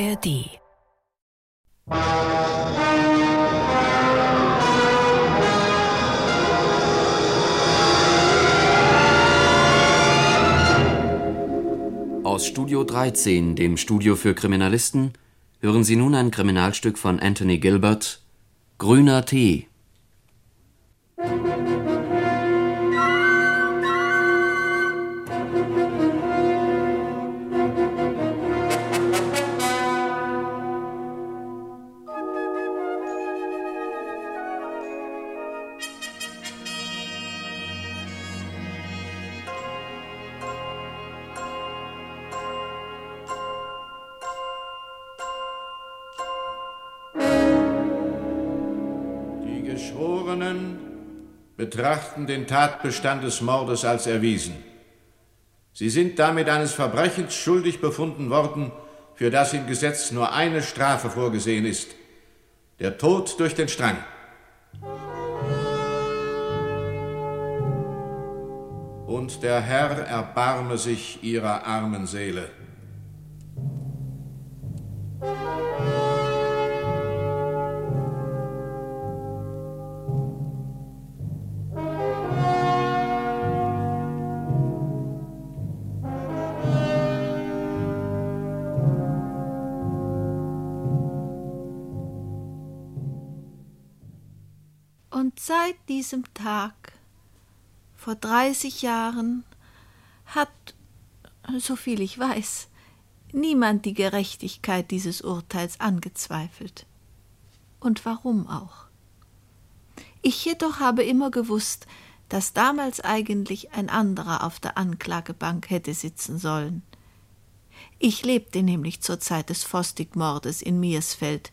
ARD Aus Studio 13, dem Studio für Kriminalisten, hören Sie nun ein Kriminalstück von Anthony Gilbert, Grüner Tee. Betrachten den Tatbestand des Mordes als erwiesen. Sie sind damit eines Verbrechens schuldig befunden worden, für das im Gesetz nur eine Strafe vorgesehen ist. Der Tod durch den Strang. Und der Herr erbarme sich ihrer armen Seele. Seit diesem Tag, vor 30 Jahren, hat, soviel ich weiß, niemand die Gerechtigkeit dieses Urteils angezweifelt. Und warum auch? Ich jedoch habe immer gewusst, dass damals eigentlich ein anderer auf der Anklagebank hätte sitzen sollen. Ich lebte nämlich zur Zeit des Fostig-Mordes in Miersfeld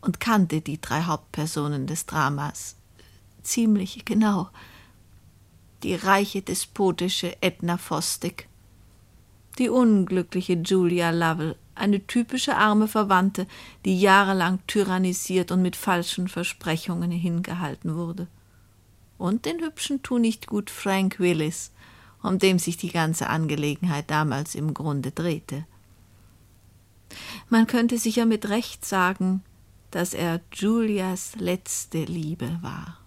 und kannte die drei Hauptpersonen des Dramas. Ziemlich genau. Die reiche, despotische Edna Fostig, die unglückliche Julia Lovell, eine typische arme Verwandte, die jahrelang tyrannisiert und mit falschen Versprechungen hingehalten wurde. Und den hübschen Tunichtgut Frank Willis, um dem sich die ganze Angelegenheit damals im Grunde drehte. Man könnte sicher mit Recht sagen, dass er Julias letzte Liebe war.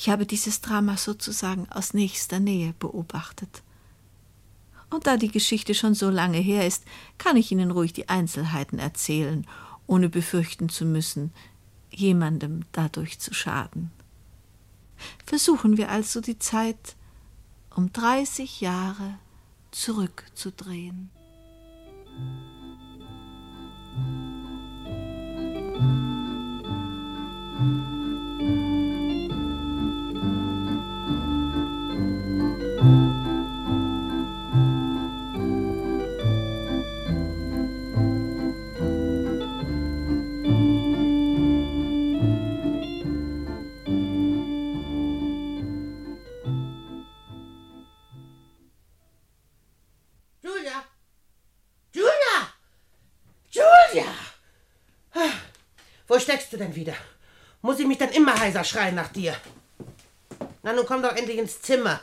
Ich habe dieses Drama sozusagen aus nächster Nähe beobachtet. Und da die Geschichte schon so lange her ist, kann ich Ihnen ruhig die Einzelheiten erzählen, ohne befürchten zu müssen, jemandem dadurch zu schaden. Versuchen wir also die Zeit um 30 Jahre zurückzudrehen. Du denn wieder? Muss ich mich dann immer heiser schreien nach dir? Na, nun komm doch endlich ins Zimmer.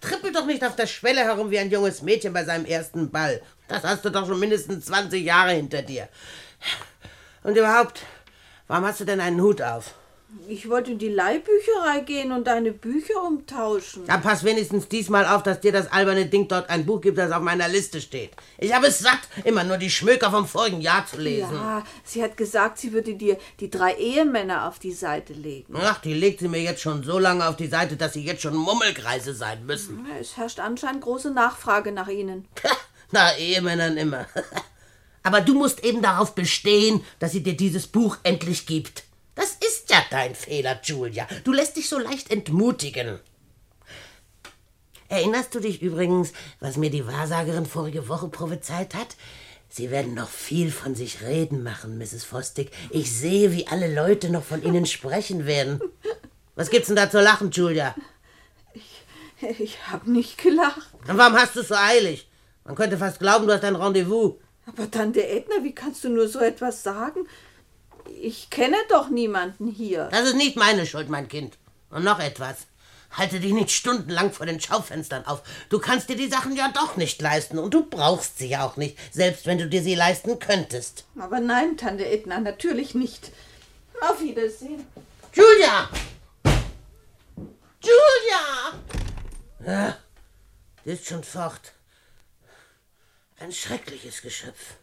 Trippel doch nicht auf der Schwelle herum wie ein junges Mädchen bei seinem ersten Ball. Das hast du doch schon mindestens 20 Jahre hinter dir. Und überhaupt, warum hast du denn einen Hut auf? Ich wollte in die Leihbücherei gehen und deine Bücher umtauschen. Dann pass wenigstens diesmal auf, dass dir das alberne Ding dort ein Buch gibt, das auf meiner Liste steht. Ich habe es satt, immer nur die Schmöker vom vorigen Jahr zu lesen. Ja, sie hat gesagt, sie würde dir die drei Ehemänner auf die Seite legen. Ach, die legt sie mir jetzt schon so lange auf die Seite, dass sie jetzt schon Mummelkreise sein müssen. Es herrscht anscheinend große Nachfrage nach ihnen. Na, Ehemännern immer. Aber du musst eben darauf bestehen, dass sie dir dieses Buch endlich gibt. Das ist ja dein Fehler, Julia. Du lässt dich so leicht entmutigen. Erinnerst du dich übrigens, was mir die Wahrsagerin vorige Woche prophezeit hat? Sie werden noch viel von sich reden machen, Mrs. Fostig. Ich sehe, wie alle Leute noch von Ihnen sprechen werden. Was gibt's denn da zu lachen, Julia? Ich hab nicht gelacht. Und warum hast du es so eilig? Man könnte fast glauben, du hast ein Rendezvous. Aber Tante Edna, wie kannst du nur so etwas sagen? Ich kenne doch niemanden hier. Das ist nicht meine Schuld, mein Kind. Und noch etwas. Halte dich nicht stundenlang vor den Schaufenstern auf. Du kannst dir die Sachen ja doch nicht leisten und du brauchst sie ja auch nicht, selbst wenn du dir sie leisten könntest. Aber nein, Tante Edna, natürlich nicht. Auf Wiedersehen. Julia! Julia! Ja, die ist schon fort. Ein schreckliches Geschöpf.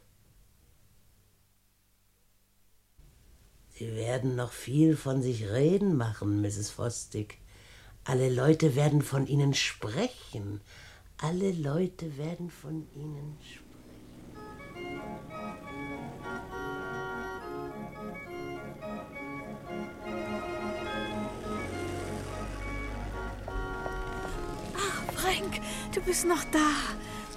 Sie werden noch viel von sich reden machen, Mrs. Fosdick. Alle Leute werden von Ihnen sprechen. Alle Leute werden von Ihnen sprechen. Frank, du bist noch da.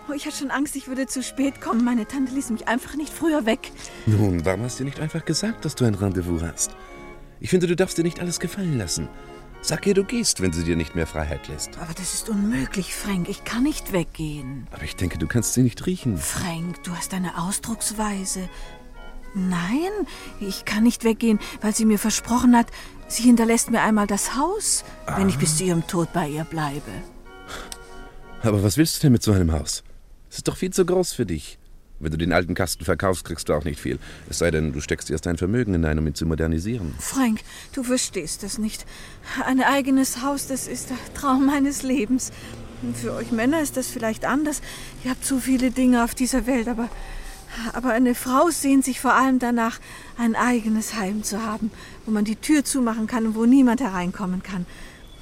Oh, ich hatte schon Angst, ich würde zu spät kommen. Meine Tante ließ mich einfach nicht früher weg. Nun, warum hast du nicht einfach gesagt, dass du ein Rendezvous hast? Ich finde, du darfst dir nicht alles gefallen lassen. Sag ihr, du gehst, wenn sie dir nicht mehr Freiheit lässt. Aber das ist unmöglich, Frank. Ich kann nicht weggehen. Aber ich denke, du kannst sie nicht riechen. Frank, du hast eine Ausdrucksweise. Nein, ich kann nicht weggehen, weil sie mir versprochen hat, sie hinterlässt mir einmal das Haus, wenn ich bis zu ihrem Tod bei ihr bleibe. Aber was willst du denn mit so einem Haus? Es ist doch viel zu groß für dich. Wenn du den alten Kasten verkaufst, kriegst du auch nicht viel. Es sei denn, du steckst erst dein Vermögen hinein, um ihn zu modernisieren. Frank, du verstehst das nicht. Ein eigenes Haus, das ist der Traum meines Lebens. Für euch Männer ist das vielleicht anders. Ihr habt so viele Dinge auf dieser Welt, aber, aber eine Frau sehnt sich vor allem danach, ein eigenes Heim zu haben, wo man die Tür zumachen kann und wo niemand hereinkommen kann.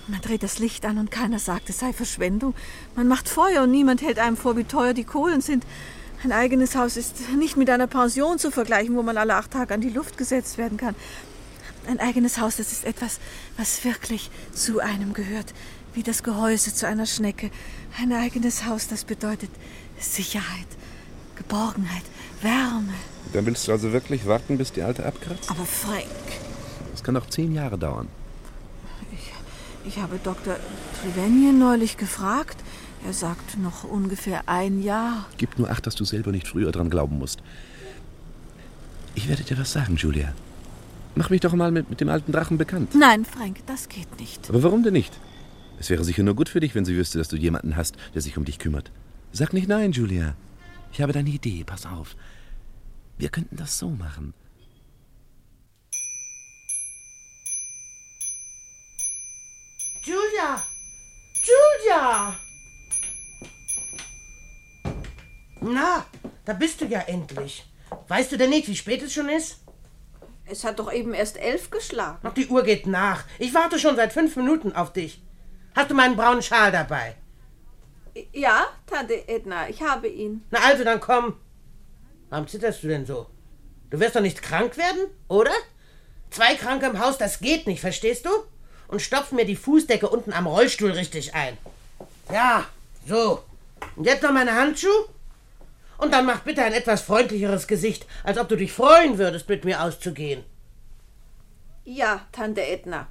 Man dreht das Licht an und keiner sagt, es sei Verschwendung. Man macht Feuer und niemand hält einem vor, wie teuer die Kohlen sind. Ein eigenes Haus ist nicht mit einer Pension zu vergleichen, wo man alle acht Tage an die Luft gesetzt werden kann. Ein eigenes Haus, das ist etwas, was wirklich zu einem gehört, wie das Gehäuse zu einer Schnecke. Ein eigenes Haus, das bedeutet Sicherheit, Geborgenheit, Wärme. Dann willst du also wirklich warten, bis die Alte abkratzt? Aber Frank, Das kann auch zehn Jahre dauern. Ich habe Dr. Trevanion neulich gefragt. Er sagt noch ungefähr ein Jahr. Gib nur acht, dass du selber nicht früher dran glauben musst. Ich werde dir was sagen, Julia. Mach mich doch mal mit, mit dem alten Drachen bekannt. Nein, Frank, das geht nicht. Aber warum denn nicht? Es wäre sicher nur gut für dich, wenn sie wüsste, dass du jemanden hast, der sich um dich kümmert. Sag nicht nein, Julia. Ich habe deine Idee, pass auf. Wir könnten das so machen. Na, da bist du ja endlich. Weißt du denn nicht, wie spät es schon ist? Es hat doch eben erst elf geschlagen. Ach, die Uhr geht nach. Ich warte schon seit fünf Minuten auf dich. Hast du meinen braunen Schal dabei? Ja, Tante Edna, ich habe ihn. Na also, dann komm. Warum zitterst du denn so? Du wirst doch nicht krank werden, oder? Zwei Kranke im Haus, das geht nicht, verstehst du? Und stopf mir die Fußdecke unten am Rollstuhl richtig ein. Ja, so. Und jetzt noch meine Handschuhe? Und dann mach bitte ein etwas freundlicheres Gesicht, als ob du dich freuen würdest, mit mir auszugehen. Ja, Tante Edna.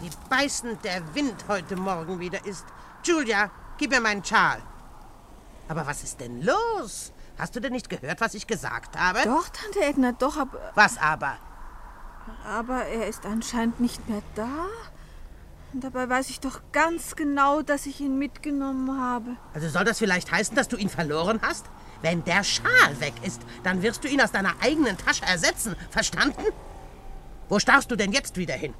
Wie beißend der Wind heute Morgen wieder ist. Julia, gib mir meinen Schal. Aber was ist denn los? Hast du denn nicht gehört, was ich gesagt habe? Doch, Tante Edna, doch, aber, Was aber? aber er ist anscheinend nicht mehr da. Und dabei weiß ich doch ganz genau, dass ich ihn mitgenommen habe. Also soll das vielleicht heißen, dass du ihn verloren hast? Wenn der Schal weg ist, dann wirst du ihn aus deiner eigenen Tasche ersetzen. Verstanden? Wo starrst du denn jetzt wieder hin?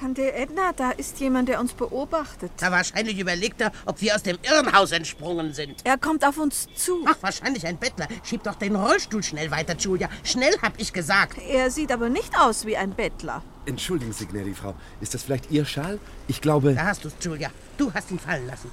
Tante Edna, da ist jemand, der uns beobachtet. Na, wahrscheinlich überlegt er, ob wir aus dem Irrenhaus entsprungen sind. Er kommt auf uns zu. Ach, wahrscheinlich ein Bettler. Schieb doch den Rollstuhl schnell weiter, Julia. Schnell, hab ich gesagt. Er sieht aber nicht aus wie ein Bettler. Entschuldigen Sie, gnädige Frau. Ist das vielleicht Ihr Schal? Ich glaube. Da hast du's, Julia. Du hast ihn fallen lassen.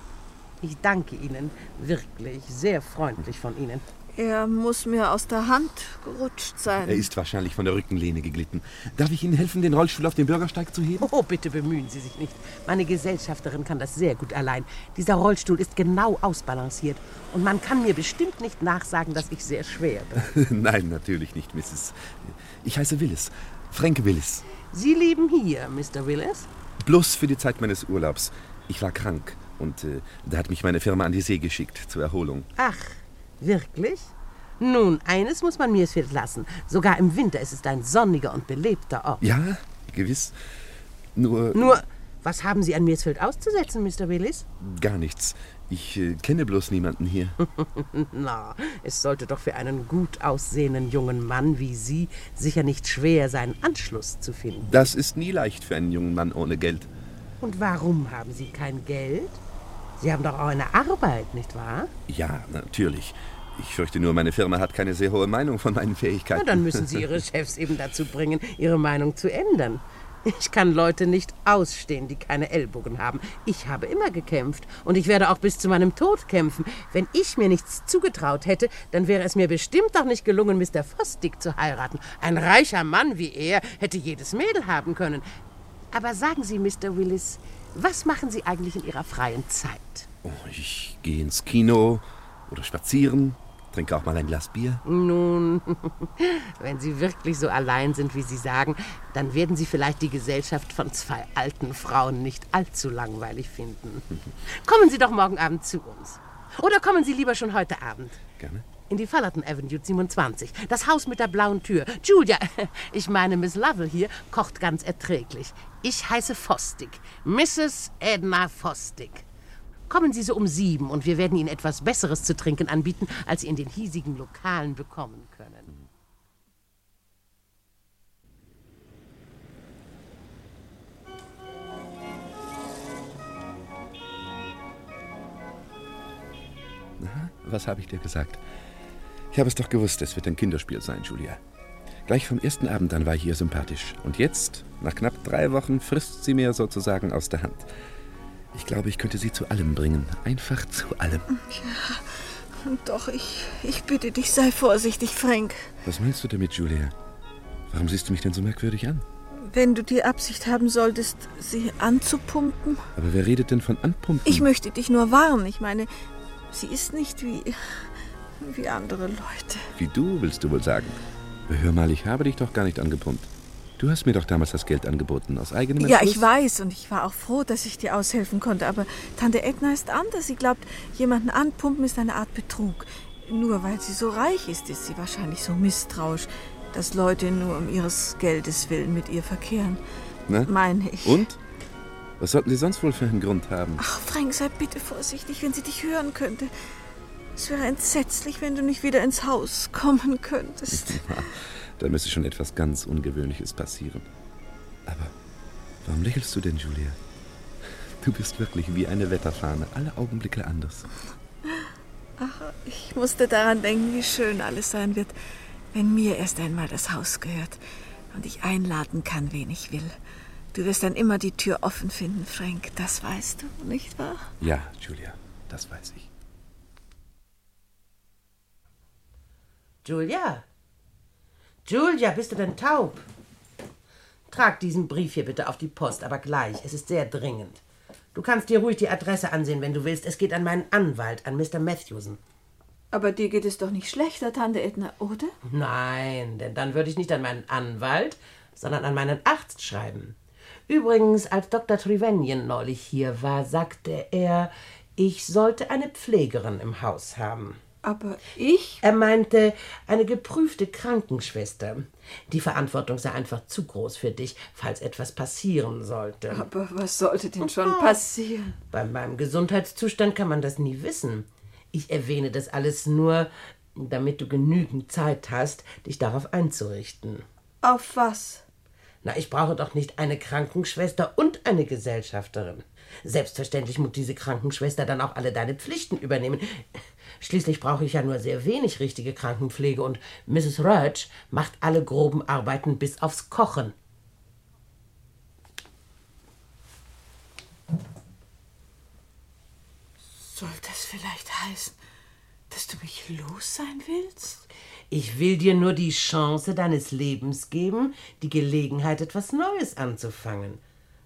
Ich danke Ihnen. Wirklich sehr freundlich von Ihnen. Er muss mir aus der Hand gerutscht sein. Er ist wahrscheinlich von der Rückenlehne geglitten. Darf ich Ihnen helfen, den Rollstuhl auf den Bürgersteig zu heben? Oh, bitte bemühen Sie sich nicht. Meine Gesellschafterin kann das sehr gut allein. Dieser Rollstuhl ist genau ausbalanciert. Und man kann mir bestimmt nicht nachsagen, dass ich sehr schwer bin. Nein, natürlich nicht, Mrs. Ich heiße Willis. Frank Willis. Sie leben hier, Mr. Willis? Bloß für die Zeit meines Urlaubs. Ich war krank Und äh, da hat mich meine Firma an die See geschickt, zur Erholung. Ach, wirklich? Nun, eines muss man Mirsfield lassen. Sogar im Winter ist es ein sonniger und belebter Ort. Ja, gewiss. Nur. Nur, was haben Sie an Mirsfield auszusetzen, Mr. Willis? Gar nichts. Ich äh, kenne bloß niemanden hier. Na, es sollte doch für einen gut aussehenden jungen Mann wie Sie sicher nicht schwer sein, Anschluss zu finden. Das ist nie leicht für einen jungen Mann ohne Geld. Und warum haben Sie kein Geld? Sie haben doch auch eine Arbeit, nicht wahr? Ja, natürlich. Ich fürchte nur, meine Firma hat keine sehr hohe Meinung von meinen Fähigkeiten. Na, dann müssen Sie Ihre Chefs eben dazu bringen, ihre Meinung zu ändern. Ich kann Leute nicht ausstehen, die keine Ellbogen haben. Ich habe immer gekämpft und ich werde auch bis zu meinem Tod kämpfen. Wenn ich mir nichts zugetraut hätte, dann wäre es mir bestimmt auch nicht gelungen, Mr. Fosdick zu heiraten. Ein reicher Mann wie er hätte jedes Mädel haben können. Aber sagen Sie, Mr. Willis, was machen Sie eigentlich in Ihrer freien Zeit? Oh, ich gehe ins Kino oder spazieren, trinke auch mal ein Glas Bier. Nun, wenn Sie wirklich so allein sind, wie Sie sagen, dann werden Sie vielleicht die Gesellschaft von zwei alten Frauen nicht allzu langweilig finden. Kommen Sie doch morgen Abend zu uns. Oder kommen Sie lieber schon heute Abend. Gerne. In die Fullerton Avenue 27. Das Haus mit der blauen Tür. Julia, ich meine Miss Lovell hier, kocht ganz erträglich. Ich heiße Fosdick. Mrs. Edna Fosdick. Kommen Sie so um sieben und wir werden Ihnen etwas Besseres zu trinken anbieten, als Sie in den hiesigen Lokalen bekommen können. Was habe ich dir gesagt? Ich habe es doch gewusst, es wird ein Kinderspiel sein, Julia. Gleich vom ersten Abend an war ich ihr sympathisch. Und jetzt, nach knapp drei Wochen, frisst sie mir sozusagen aus der Hand. Ich glaube, ich könnte sie zu allem bringen. Einfach zu allem. Und doch, ich, ich bitte dich, sei vorsichtig, Frank. Was meinst du damit, Julia? Warum siehst du mich denn so merkwürdig an? Wenn du die Absicht haben solltest, sie anzupumpen. Aber wer redet denn von Anpumpen? Ich möchte dich nur warnen. Ich meine, sie ist nicht wie. wie andere Leute. Wie du, willst du wohl sagen. Hör mal, ich habe dich doch gar nicht angepumpt. Du hast mir doch damals das Geld angeboten, aus eigenem Ja, Entschluss. ich weiß und ich war auch froh, dass ich dir aushelfen konnte. Aber Tante Edna ist anders. Sie glaubt, jemanden anpumpen ist eine Art Betrug. Nur weil sie so reich ist, ist sie wahrscheinlich so misstrauisch, dass Leute nur um ihres Geldes willen mit ihr verkehren. Na? Meine ich. Und? Was sollten sie sonst wohl für einen Grund haben? Ach, Frank, sei bitte vorsichtig, wenn sie dich hören könnte. Es wäre entsetzlich, wenn du nicht wieder ins Haus kommen könntest. Da müsste schon etwas ganz Ungewöhnliches passieren. Aber warum lächelst du denn, Julia? Du bist wirklich wie eine Wetterfahne, alle Augenblicke anders. Ich musste daran denken, wie schön alles sein wird, wenn mir erst einmal das Haus gehört und ich einladen kann, wen ich will. Du wirst dann immer die Tür offen finden, Frank. Das weißt du, nicht wahr? Ja, Julia, das weiß ich. Julia? Julia, bist du denn taub? Trag diesen Brief hier bitte auf die Post, aber gleich. Es ist sehr dringend. Du kannst dir ruhig die Adresse ansehen, wenn du willst. Es geht an meinen Anwalt, an Mr. Matthewson. Aber dir geht es doch nicht schlechter, Tante Edna, oder? Nein, denn dann würde ich nicht an meinen Anwalt, sondern an meinen Arzt schreiben. Übrigens, als Dr. Trevanion neulich hier war, sagte er, ich sollte eine Pflegerin im Haus haben. Aber ich? Er meinte, eine geprüfte Krankenschwester. Die Verantwortung sei einfach zu groß für dich, falls etwas passieren sollte. Aber was sollte denn schon passieren? Bei meinem Gesundheitszustand kann man das nie wissen. Ich erwähne das alles nur, damit du genügend Zeit hast, dich darauf einzurichten. Auf was? Na, ich brauche doch nicht eine Krankenschwester und eine Gesellschafterin. Selbstverständlich muss diese Krankenschwester dann auch alle deine Pflichten übernehmen. Schließlich brauche ich ja nur sehr wenig richtige Krankenpflege und Mrs. Rudge macht alle groben Arbeiten bis aufs Kochen. Soll das vielleicht heißen, dass du mich los sein willst? Ich will dir nur die Chance deines Lebens geben, die Gelegenheit, etwas Neues anzufangen.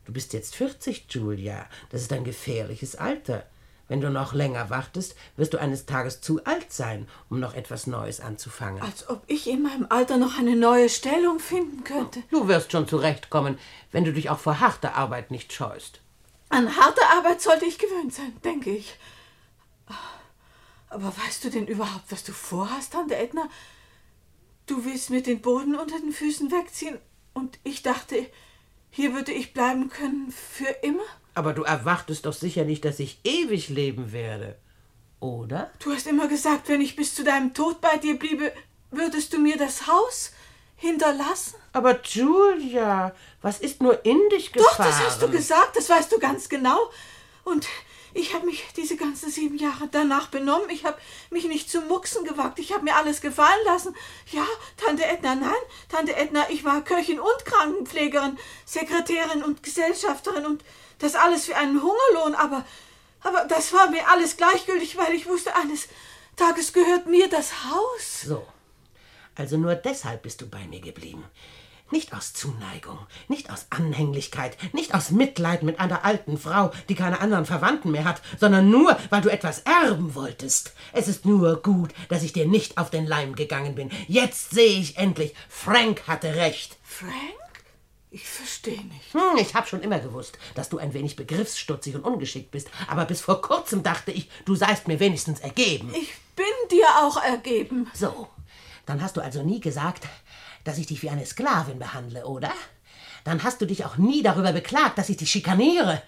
Du bist jetzt 40, Julia. Das ist ein gefährliches Alter. Wenn du noch länger wartest, wirst du eines Tages zu alt sein, um noch etwas Neues anzufangen. Als ob ich in meinem Alter noch eine neue Stellung finden könnte. Du wirst schon zurechtkommen, wenn du dich auch vor harter Arbeit nicht scheust. An harte Arbeit sollte ich gewöhnt sein, denke ich. Aber weißt du denn überhaupt, was du vorhast, Tante Edna? Du willst mir den Boden unter den Füßen wegziehen und ich dachte, hier würde ich bleiben können für immer? Aber du erwartest doch sicher nicht, dass ich ewig leben werde, oder? Du hast immer gesagt, wenn ich bis zu deinem Tod bei dir bliebe, würdest du mir das Haus hinterlassen? Aber Julia, was ist nur in dich gefahren? Doch, das hast du gesagt, das weißt du ganz genau. Und ich habe mich diese ganzen sieben Jahre danach benommen. Ich habe mich nicht zu Mucksen gewagt. Ich habe mir alles gefallen lassen. Ja, Tante Edna, nein, Tante Edna, ich war Köchin und Krankenpflegerin, Sekretärin und Gesellschafterin und das alles für einen Hungerlohn. Aber, aber das war mir alles gleichgültig, weil ich wusste, eines Tages gehört mir das Haus. So. Also nur deshalb bist du bei mir geblieben. Nicht aus Zuneigung, nicht aus Anhänglichkeit, nicht aus Mitleid mit einer alten Frau, die keine anderen Verwandten mehr hat, sondern nur, weil du etwas erben wolltest. Es ist nur gut, dass ich dir nicht auf den Leim gegangen bin. Jetzt sehe ich endlich, Frank hatte recht. Frank? Ich verstehe nicht. Hm, ich habe schon immer gewusst, dass du ein wenig begriffsstutzig und ungeschickt bist, aber bis vor kurzem dachte ich, du seist mir wenigstens ergeben. Ich bin dir auch ergeben. So, dann hast du also nie gesagt, dass ich dich wie eine Sklavin behandle, oder? Dann hast du dich auch nie darüber beklagt, dass ich dich schikaniere,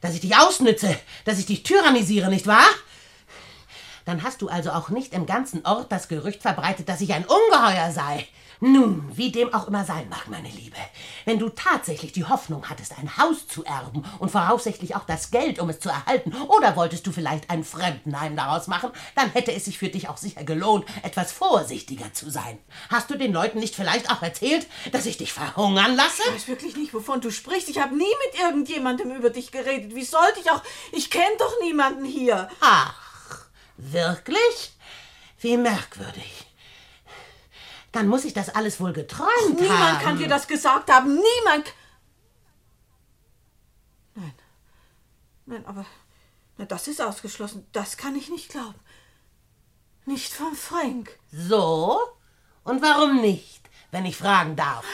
dass ich dich ausnütze, dass ich dich tyrannisiere, nicht wahr? Dann hast du also auch nicht im ganzen Ort das Gerücht verbreitet, dass ich ein Ungeheuer sei. Nun, wie dem auch immer sein mag, meine Liebe, wenn du tatsächlich die Hoffnung hattest, ein Haus zu erben und voraussichtlich auch das Geld, um es zu erhalten, oder wolltest du vielleicht ein Fremdenheim daraus machen, dann hätte es sich für dich auch sicher gelohnt, etwas vorsichtiger zu sein. Hast du den Leuten nicht vielleicht auch erzählt, dass ich dich verhungern lasse? Ich weiß wirklich nicht, wovon du sprichst. Ich habe nie mit irgendjemandem über dich geredet. Wie sollte ich auch? Ich kenne doch niemanden hier. Ach, wirklich? Wie merkwürdig. Dann muss ich das alles wohl geträumt Ach, niemand haben. Niemand kann dir das gesagt haben. Niemand. Nein. Nein, aber na, das ist ausgeschlossen. Das kann ich nicht glauben. Nicht von Frank. So? Und warum nicht, wenn ich fragen darf?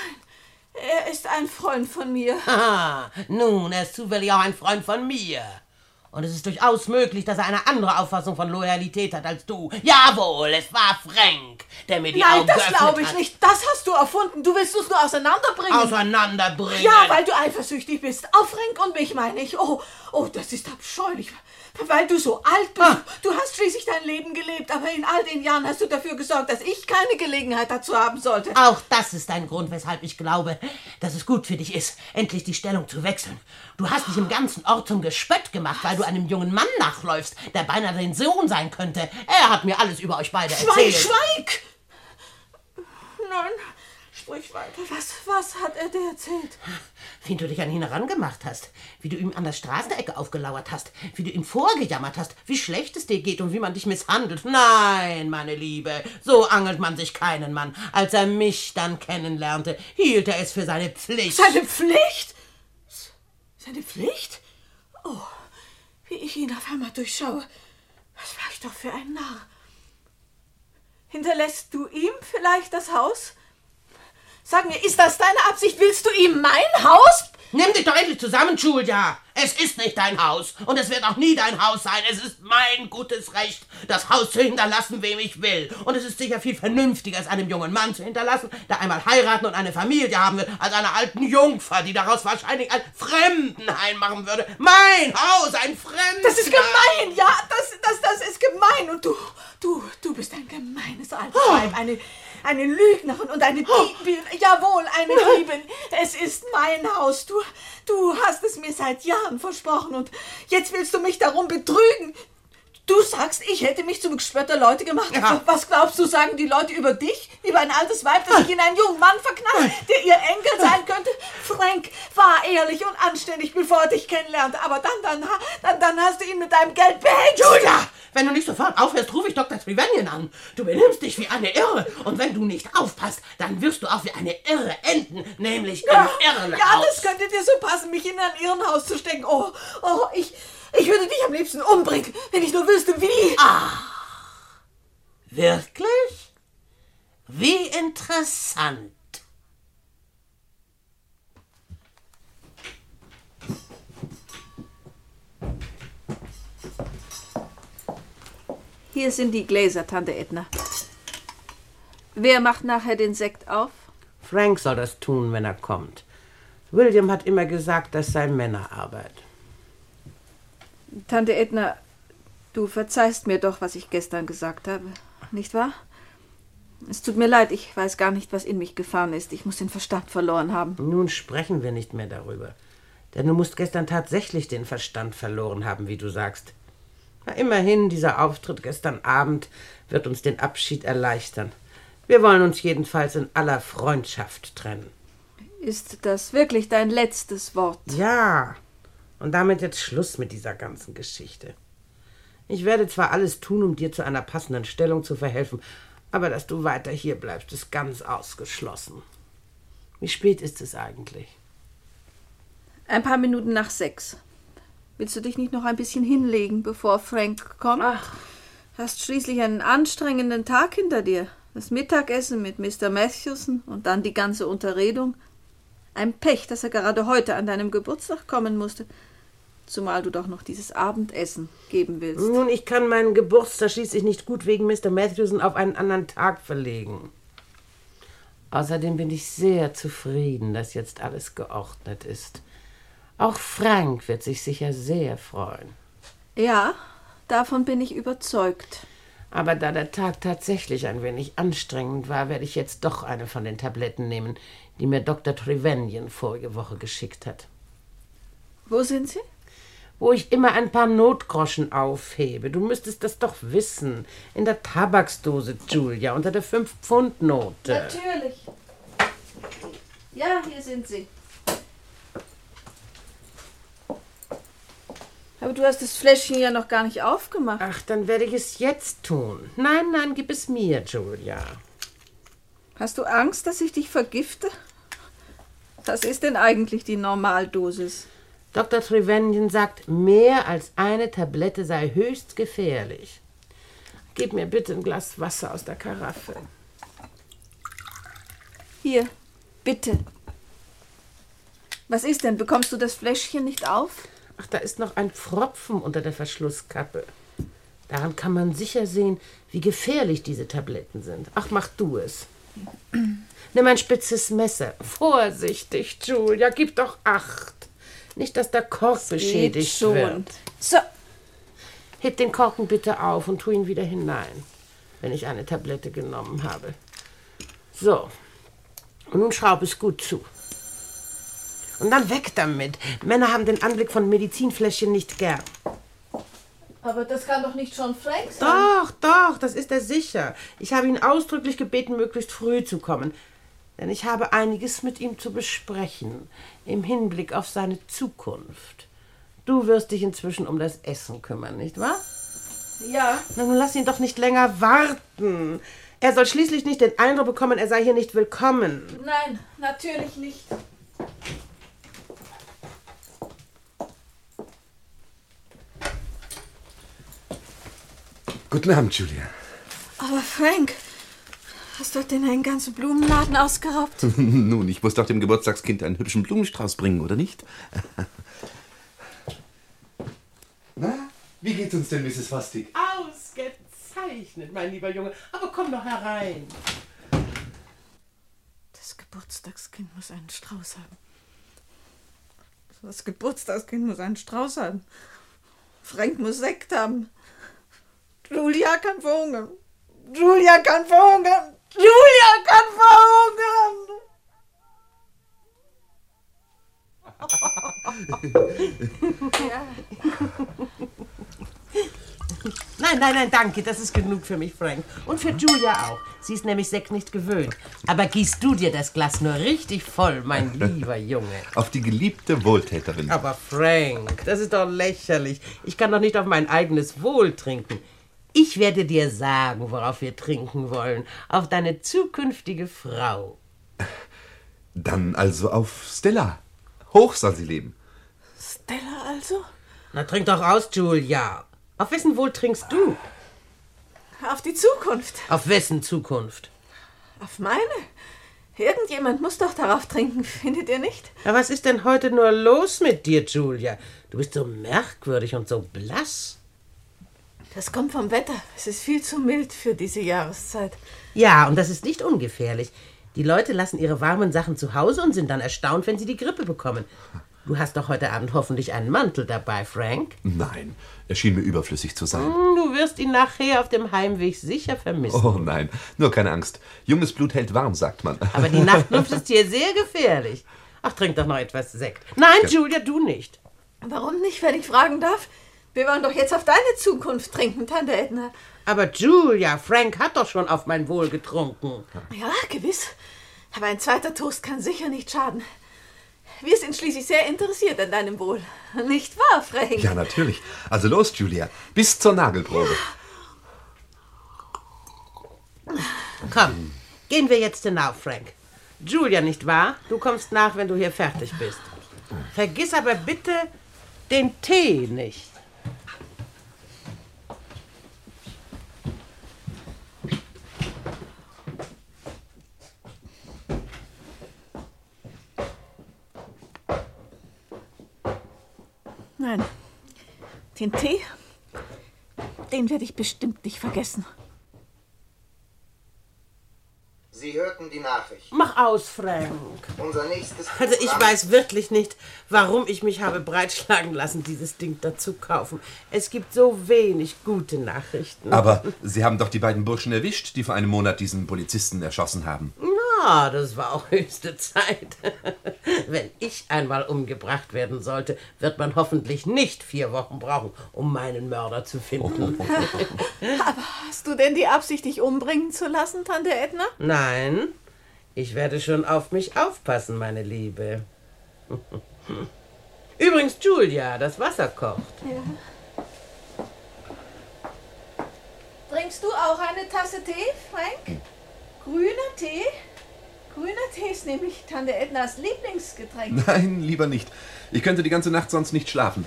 Er ist ein Freund von mir. Haha, nun, er ist zufällig auch ein Freund von mir. Und es ist durchaus möglich, dass er eine andere Auffassung von Loyalität hat als du. Jawohl, es war Frank, der mir die Nein, Augen das glaube ich hat. nicht. Das hast du erfunden. Du willst uns nur auseinanderbringen. Auseinanderbringen. Ja, weil du eifersüchtig bist. Auf Frank und mich, meine ich. Oh, oh, das ist abscheulich. Weil du so alt bist. Ah. Du hast schließlich dein Leben gelebt, aber in all den Jahren hast du dafür gesorgt, dass ich keine Gelegenheit dazu haben sollte. Auch das ist ein Grund, weshalb ich glaube, dass es gut für dich ist, endlich die Stellung zu wechseln. Du hast dich im ganzen Ort zum Gespött gemacht, weil du einem jungen Mann nachläufst, der beinahe dein Sohn sein könnte. Er hat mir alles über euch beide Schweig, erzählt. schweig! Nein, sprich weiter. Was, was hat er dir erzählt? Wie du dich an ihn herangemacht hast, wie du ihm an der Straßenecke aufgelauert hast, wie du ihm vorgejammert hast, wie schlecht es dir geht und wie man dich misshandelt. Nein, meine Liebe, so angelt man sich keinen Mann. Als er mich dann kennenlernte, hielt er es für seine Pflicht. Seine Pflicht? Seine Pflicht? Oh, wie ich ihn auf einmal durchschaue. Was war ich doch für ein Narr. Hinterlässt du ihm vielleicht das Haus? Sag mir, ist das deine Absicht? Willst du ihm mein Haus? Nimm dich doch endlich zusammen, Julia. Es ist nicht dein Haus und es wird auch nie dein Haus sein. Es ist mein gutes Recht, das Haus zu hinterlassen, wem ich will. Und es ist sicher viel vernünftiger, es einem jungen Mann zu hinterlassen, der einmal heiraten und eine Familie haben will, als einer alten Jungfer, die daraus wahrscheinlich ein Fremdenheim machen würde. Mein Haus, ein Fremdenheim. Das ist gemein, ja, das, das, das ist gemein. Und du, du, du bist ein gemeines altes Weib, eine, eine Lügnerin und eine Diebin. Jawohl, eine Diebin. Es ist mein Haus. Du, du hast es mir seit Jahren versprochen und jetzt willst du mich darum betrügen. Du sagst, ich hätte mich zum Gespött der Leute gemacht. Ja. Was glaubst du, sagen die Leute über dich? Über ein altes Weib, das sich in einen jungen Mann verknallt, der ihr Enkel sein könnte? Frank war ehrlich und anständig, bevor er dich kennenlernte. Aber dann, dann, dann, dann hast du ihn mit deinem Geld behängt. Julia, wenn du nicht sofort aufhörst, rufe ich Dr. Trevanion an. Du benimmst dich wie eine Irre. Und wenn du nicht aufpasst, dann wirst du auch wie eine Irre enden, nämlich im Irrenhaus. Ja, das könnte dir so passen, mich in ein Irrenhaus zu stecken. Oh, oh, ich, ich würde dich am liebsten umbringen, wenn ich nur wüsste, wie. Ach, wirklich? Wie interessant. Hier sind die Gläser, Tante Edna. Wer macht nachher den Sekt auf? Frank soll das tun, wenn er kommt. William hat immer gesagt, das sei Männerarbeit. Tante Edna, du verzeihst mir doch, was ich gestern gesagt habe, nicht wahr? Es tut mir leid, ich weiß gar nicht, was in mich gefahren ist. Ich muss den Verstand verloren haben. Nun sprechen wir nicht mehr darüber. Denn du musst gestern tatsächlich den Verstand verloren haben, wie du sagst. Na, immerhin, dieser Auftritt gestern Abend wird uns den Abschied erleichtern. Wir wollen uns jedenfalls in aller Freundschaft trennen. Ist das wirklich dein letztes Wort? Ja. Und damit jetzt Schluss mit dieser ganzen Geschichte. Ich werde zwar alles tun, um dir zu einer passenden Stellung zu verhelfen, aber dass du weiter hier bleibst, ist ganz ausgeschlossen. Wie spät ist es eigentlich? Ein paar Minuten nach sechs. Willst du dich nicht noch ein bisschen hinlegen, bevor Frank kommt? Ach. Hast schließlich einen anstrengenden Tag hinter dir. Das Mittagessen mit Mr. Matthewson und dann die ganze Unterredung. Ein Pech, dass er gerade heute an deinem Geburtstag kommen musste. Zumal du doch noch dieses Abendessen geben willst. Nun, ich kann meinen Geburtstag schließlich nicht gut wegen Mr. Matthewson auf einen anderen Tag verlegen. Außerdem bin ich sehr zufrieden, dass jetzt alles geordnet ist. Auch Frank wird sich sicher sehr freuen. Ja, davon bin ich überzeugt. Aber da der Tag tatsächlich ein wenig anstrengend war, werde ich jetzt doch eine von den Tabletten nehmen, die mir Dr. Trevanion vorige Woche geschickt hat. Wo sind sie? Wo ich immer ein paar Notgroschen aufhebe. Du müsstest das doch wissen. In der Tabaksdose, Julia, unter der Fünf-Pfund-Note. Natürlich. Ja, hier sind sie. Aber du hast das Fläschchen ja noch gar nicht aufgemacht. Ach, dann werde ich es jetzt tun. Nein, nein, gib es mir, Julia. Hast du Angst, dass ich dich vergifte? Was ist denn eigentlich die Normaldosis? Dr. Trevanion sagt, mehr als eine Tablette sei höchst gefährlich. Gib mir bitte ein Glas Wasser aus der Karaffe. Hier, bitte. Was ist denn? Bekommst du das Fläschchen nicht auf? Ach, da ist noch ein Pfropfen unter der Verschlusskappe. Daran kann man sicher sehen, wie gefährlich diese Tabletten sind. Ach, mach du es. Nimm ein spitzes Messer. Vorsichtig, Julia, gib doch acht. Nicht, dass der Kork das beschädigt wird. So. Heb den Korken bitte auf und tu ihn wieder hinein, wenn ich eine Tablette genommen habe. So. Und nun schraub es gut zu. Und dann weg damit. Männer haben den Anblick von Medizinfläschchen nicht gern. Aber das kann doch nicht schon Frank sein. Doch, doch, das ist er sicher. Ich habe ihn ausdrücklich gebeten, möglichst früh zu kommen. Denn ich habe einiges mit ihm zu besprechen im Hinblick auf seine Zukunft. Du wirst dich inzwischen um das Essen kümmern, nicht wahr? Ja. Na, nun lass ihn doch nicht länger warten. Er soll schließlich nicht den Eindruck bekommen, er sei hier nicht willkommen. Nein, natürlich nicht. Guten Abend, Julia. Aber Frank, hast du denn einen ganzen Blumenladen ausgeraubt? Nun, ich muss doch dem Geburtstagskind einen hübschen Blumenstrauß bringen, oder nicht? Na, wie geht's uns denn, Mrs. Fastig? Ausgezeichnet, mein lieber Junge. Aber komm doch herein. Das Geburtstagskind muss einen Strauß haben. Das Geburtstagskind muss einen Strauß haben. Frank muss Sekt haben. Julia kann verhungern. Julia kann verhungern. Julia kann verhungern. Nein, nein, nein, danke. Das ist genug für mich, Frank. Und für Julia auch. Sie ist nämlich Sekt nicht gewöhnt. Aber gießt du dir das Glas nur richtig voll, mein lieber Junge. Auf die geliebte Wohltäterin. Aber Frank, das ist doch lächerlich. Ich kann doch nicht auf mein eigenes Wohl trinken. Ich werde dir sagen, worauf wir trinken wollen. Auf deine zukünftige Frau. Dann also auf Stella. Hoch soll sie leben. Stella also? Na, trink doch aus, Julia. Auf wessen Wohl trinkst du? Auf die Zukunft. Auf wessen Zukunft? Auf meine. Irgendjemand muss doch darauf trinken, findet ihr nicht? Ja, was ist denn heute nur los mit dir, Julia? Du bist so merkwürdig und so blass. Das kommt vom Wetter. Es ist viel zu mild für diese Jahreszeit. Ja, und das ist nicht ungefährlich. Die Leute lassen ihre warmen Sachen zu Hause und sind dann erstaunt, wenn sie die Grippe bekommen. Du hast doch heute Abend hoffentlich einen Mantel dabei, Frank. Nein, er schien mir überflüssig zu sein. Hm, Du wirst ihn nachher auf dem Heimweg sicher vermissen. Oh nein, nur keine Angst. Junges Blut hält warm, sagt man. Aber die Nachtluft ist hier sehr gefährlich. Ach, trink doch noch etwas Sekt. Nein, Ja. Julia, du nicht. Warum nicht, wenn ich fragen darf? Wir wollen doch jetzt auf deine Zukunft trinken, Tante Edna. Aber Julia, Frank hat doch schon auf mein Wohl getrunken. Ja, gewiss. Aber ein zweiter Toast kann sicher nicht schaden. Wir sind schließlich sehr interessiert an deinem Wohl. Nicht wahr, Frank? Ja, natürlich. Also los, Julia. Bis zur Nagelprobe. Komm, gehen wir jetzt hinauf, Frank. Julia, nicht wahr? Du kommst nach, wenn du hier fertig bist. Vergiss aber bitte den Tee nicht. Nein. Den Tee, den werde ich bestimmt nicht vergessen. Sie hörten die Nachricht. Mach aus, Frank. Unser nächstes Also ich Programm- weiß wirklich nicht, warum ich mich habe breitschlagen lassen, dieses Ding dazu kaufen. Es gibt so wenig gute Nachrichten. Aber Sie haben doch die beiden Burschen erwischt, die vor einem Monat diesen Polizisten erschossen haben. Na, das war auch höchste Zeit. Wenn ich einmal umgebracht werden sollte, wird man hoffentlich nicht vier Wochen brauchen, um meinen Mörder zu finden. Hast du denn die Absicht, dich umbringen zu lassen, Tante Edna? Nein, ich werde schon auf mich aufpassen, meine Liebe. Übrigens, Julia, das Wasser kocht. Trinkst du auch eine Tasse Tee, Frank? Grüner Tee? Grüner Tee ist nämlich Tante Ednas Lieblingsgetränk. Nein, lieber nicht. Ich könnte die ganze Nacht sonst nicht schlafen.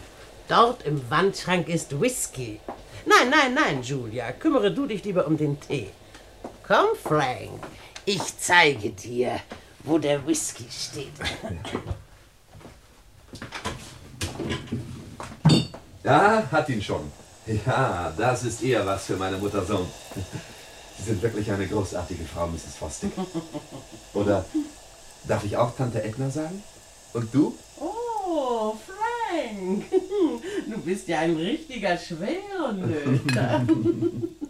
Dort im Wandschrank ist Whisky. Nein, nein, nein, Julia, kümmere du dich lieber um den Tee. Komm, Frank, ich zeige dir, wo der Whisky steht. Ja, hat ihn schon. Ja, das ist eher was für meine Muttersohn. Sie sind wirklich eine großartige Frau, Mrs. Fosdick. Oder darf ich auch Tante Edna sagen? Und du? Oh, Frank, du bist ja ein richtiger Schwernöter.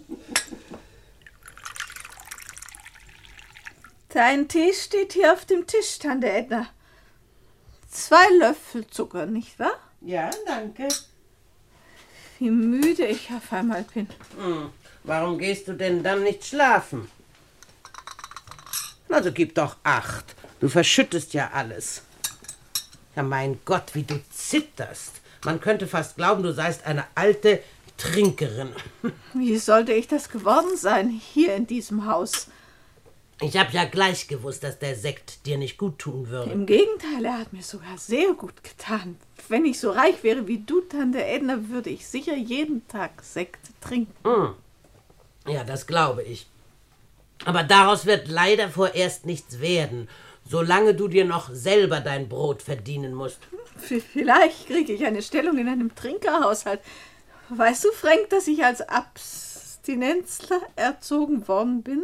Dein Tee steht hier auf dem Tisch, Tante Edna. Zwei Löffel Zucker, nicht wahr? ja, danke. Wie müde ich auf einmal bin. Hm, warum gehst du denn dann nicht schlafen? Also gib doch acht. Du verschüttest ja alles. Ja, mein Gott, wie du zitterst. Man könnte fast glauben, du seist eine alte Trinkerin. Wie sollte ich das geworden sein, hier in diesem Haus? Ich hab ja gleich gewusst, dass der Sekt dir nicht gut tun würde. Im Gegenteil, er hat mir sogar sehr gut getan. Wenn ich so reich wäre wie du, Tante Edna, würde ich sicher jeden Tag Sekt trinken. Ja, das glaube ich. Aber daraus wird leider vorerst nichts werden, solange du dir noch selber dein Brot verdienen musst. Vielleicht kriege ich eine Stellung in einem Trinkerhaushalt. Weißt du, Frank, dass ich als Abstinenzler erzogen worden bin?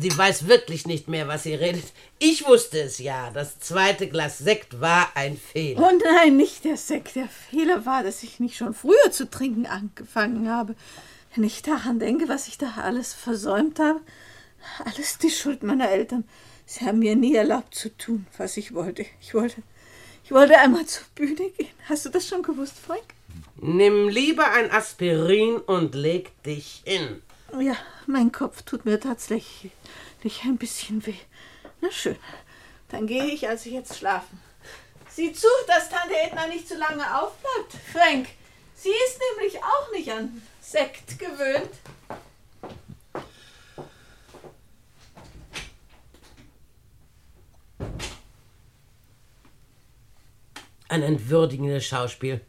Sie weiß wirklich nicht mehr, was sie redet. Ich wusste es ja. Das zweite Glas Sekt war ein Fehler. Oh nein, nicht der Sekt. Der Fehler war, dass ich nicht schon früher zu trinken angefangen habe. Wenn ich daran denke, was ich da alles versäumt habe, alles die Schuld meiner Eltern. Sie haben mir nie erlaubt zu tun, was ich wollte. Ich wollte, ich wollte einmal zur Bühne gehen. Hast du das schon gewusst, Frank? Nimm lieber ein Aspirin und leg dich hin. Ja, mein Kopf tut mir tatsächlich ein bisschen weh. Na schön, dann gehe ich also jetzt schlafen. Sieh zu, dass Tante Edna nicht zu lange aufbleibt, Frank. Sie ist nämlich auch nicht an Sekt gewöhnt. Ein entwürdigendes Schauspiel.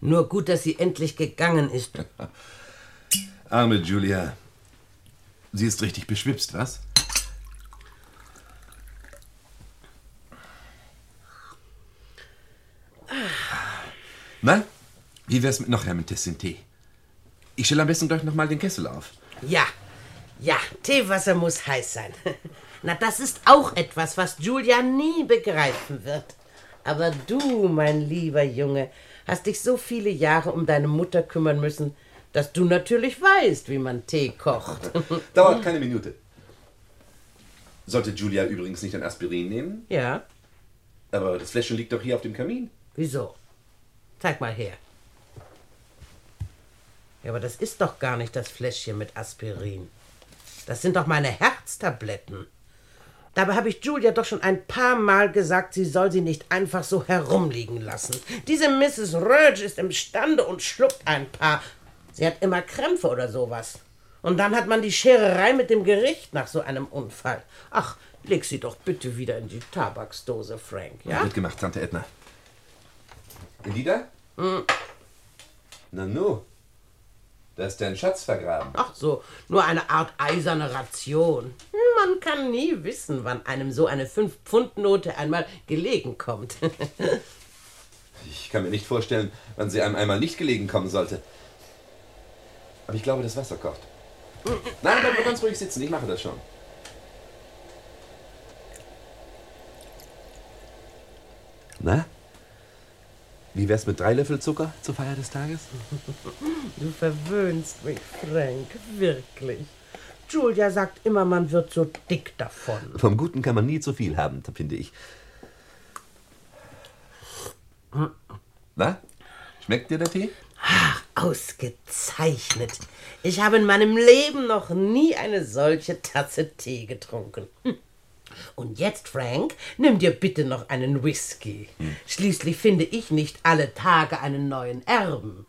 Nur gut, dass sie endlich gegangen ist. Arme Julia. Sie ist richtig beschwipst, was? Na, wie wär's mit noch einem Tessin Tee? Ich stelle am besten gleich nochmal den Kessel auf. Ja, ja, Teewasser muss heiß sein. Na, das ist auch etwas, was Julia nie begreifen wird. Aber du, mein lieber Junge, hast dich so viele Jahre um deine Mutter kümmern müssen, dass du natürlich weißt, wie man Tee kocht. Dauert keine Minute. Sollte Julia übrigens nicht ein Aspirin nehmen? ja, Aber das Fläschchen liegt doch hier auf dem Kamin. wieso? Zeig mal her. Ja, aber das ist doch gar nicht das Fläschchen mit Aspirin. Das sind doch meine Herztabletten. Dabei habe ich Julia doch schon ein paar Mal gesagt, sie soll sie nicht einfach so herumliegen lassen. Diese Mrs. Rurge ist imstande und schluckt ein paar. Sie hat immer Krämpfe oder sowas. Und dann hat man die Schererei mit dem Gericht nach so einem Unfall. Ach, leg sie doch bitte wieder in die Tabaksdose, Frank, ja? Wird gemacht, Tante Edna. Elida? Na nu. Da ist dein Schatz vergraben. Ach so, nur eine Art eiserne Ration. Man kann nie wissen, wann einem so eine 5-Pfund-Note einmal gelegen kommt. Ich kann mir nicht vorstellen, wann sie einem einmal nicht gelegen kommen sollte. Aber ich glaube, das Wasser kocht. Nein, bleib nur ganz ruhig sitzen, ich mache das schon. Na? Wie wär's mit drei Löffel Zucker zur Feier des Tages? Du verwöhnst mich, Frank, wirklich. Julia sagt immer, man wird so dick davon. Vom Guten kann man nie zu viel haben, finde ich. Na? Schmeckt dir der Tee? Ausgezeichnet. Ich habe in meinem Leben noch nie eine solche Tasse Tee getrunken. Hm. Und jetzt, Frank, nimm dir bitte noch einen Whisky. Schließlich finde ich nicht alle Tage einen neuen Erben.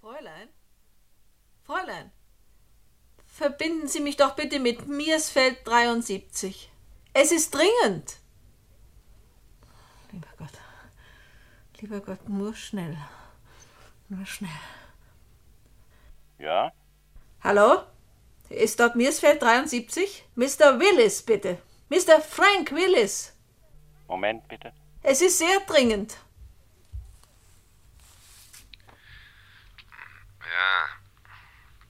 Fräulein? Fräulein? Verbinden Sie mich doch bitte mit Miersfeld 73. Es ist dringend. Lieber Gott. Lieber Gott, nur schnell. Nur schnell. Ja? Hallo? Ist dort Miersfeld 73? Mr. Willis, bitte. Mr. Frank Willis. Moment bitte. Es ist sehr dringend. Ja.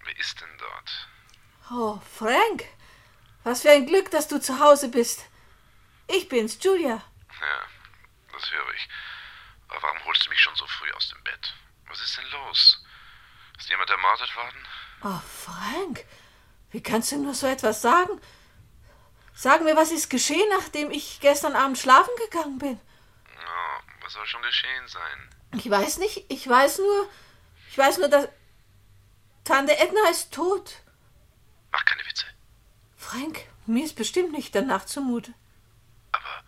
Wer ist denn dort? Oh, Frank. Was für ein Glück, dass du zu Hause bist. Ich bin's, Julia. Ja, das höre ich. Aber warum holst du mich schon so früh aus dem Bett? Was ist denn los? Ist jemand ermordet worden? Oh, Frank. Wie kannst du nur so etwas sagen? Sag mir, was ist geschehen, nachdem ich gestern Abend schlafen gegangen bin? Oh, was soll schon geschehen sein? Ich weiß nicht. Ich weiß nur. Ich weiß nur, dass. Tante Edna ist tot. Mach keine Witze. Frank, mir ist bestimmt nicht danach zumute. Aber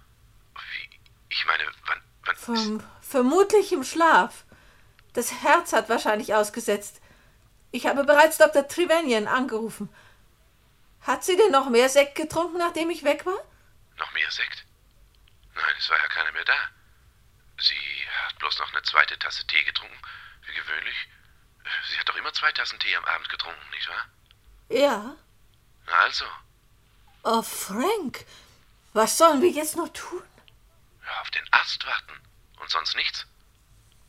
wie? Ich meine, wann, wann Vom, vermutlich im Schlaf. Das Herz hat wahrscheinlich ausgesetzt. Ich habe bereits Dr. Trevanion angerufen. Hat sie denn noch mehr Sekt getrunken, nachdem ich weg war? Noch mehr Sekt? Nein, es war ja keiner mehr da. Sie hat bloß noch eine zweite Tasse Tee getrunken, wie gewöhnlich. Sie hat doch immer zwei Tassen Tee am Abend getrunken, nicht wahr? Ja. Na also, Oh, Frank, was sollen wir jetzt noch tun? ja, auf den Ast warten. Und sonst nichts?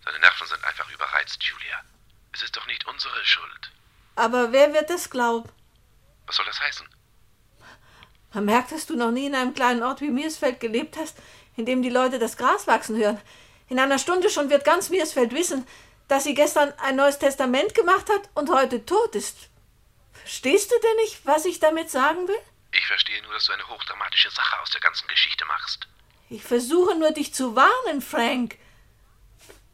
Deine Nerven sind einfach überreizt, Julia. Es ist doch nicht unsere Schuld. Aber wer wird es glauben? Was soll das heißen? Man merkt, dass du noch nie in einem kleinen Ort wie Miersfeld gelebt hast, in dem die Leute das Gras wachsen hören. In einer Stunde schon wird ganz Miersfeld wissen, dass sie gestern ein neues Testament gemacht hat und heute tot ist. Verstehst du denn nicht, was ich damit sagen will? Ich verstehe nur, dass du eine hochdramatische Sache aus der ganzen Geschichte machst. Ich versuche nur, dich zu warnen, Frank.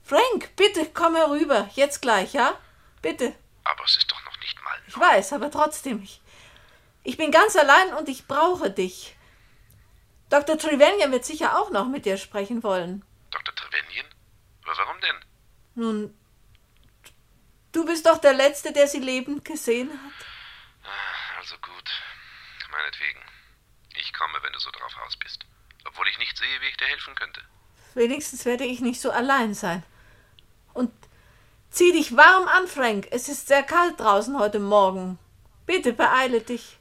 Frank, bitte komm herüber. Jetzt gleich, ja? Bitte. Aber es ist doch noch nicht mal. Ich weiß, aber trotzdem. Ich, ich bin ganz allein und ich brauche dich. Dr. Trevanion wird sicher auch noch mit dir sprechen wollen. Dr. Trevanion? Aber warum denn? Nun, du bist doch der Letzte, der sie lebend gesehen hat. Ah, Also gut. Meinetwegen. Ich komme, wenn du so drauf aus bist obwohl ich nicht sehe, wie ich dir helfen könnte. Wenigstens werde ich nicht so allein sein. Und zieh dich warm an, Frank. Es ist sehr kalt draußen heute Morgen. Bitte beeile dich.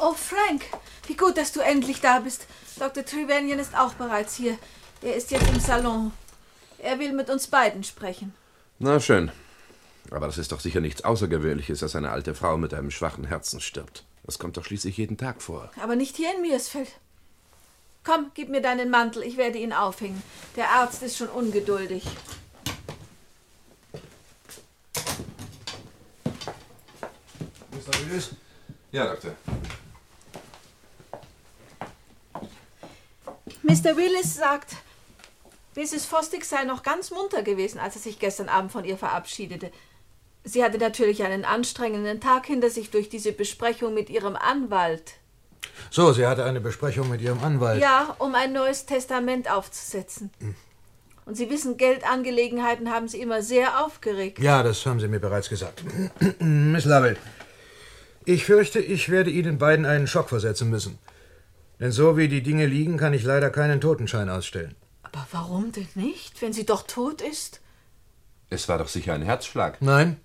Oh, Frank, wie gut, dass du endlich da bist. Dr. Trevanion ist auch bereits hier. Er ist jetzt im Salon. Er will mit uns beiden sprechen. Na schön. Aber das ist doch sicher nichts Außergewöhnliches, dass eine alte Frau mit einem schwachen Herzen stirbt. Das kommt doch schließlich jeden Tag vor. Aber nicht hier in Miersfeld. Komm, gib mir deinen Mantel, ich werde ihn aufhängen. Der Arzt ist schon ungeduldig. Mr. Willis? Ja, Doktor. Mr. Willis sagt, Mrs. Fosdick sei noch ganz munter gewesen, als er sich gestern Abend von ihr verabschiedete. Sie hatte natürlich einen anstrengenden Tag hinter sich durch diese Besprechung mit ihrem Anwalt. So, sie hatte eine Besprechung mit ihrem Anwalt. Ja, um ein neues Testament aufzusetzen. Und Sie wissen, Geldangelegenheiten haben Sie immer sehr aufgeregt. Ja, das haben Sie mir bereits gesagt. Miss Lovell, ich fürchte, ich werde Ihnen beiden einen Schock versetzen müssen. Denn so wie die Dinge liegen, kann ich leider keinen Totenschein ausstellen. Aber warum denn nicht, wenn sie doch tot ist? Es war doch sicher ein Herzschlag. Nein,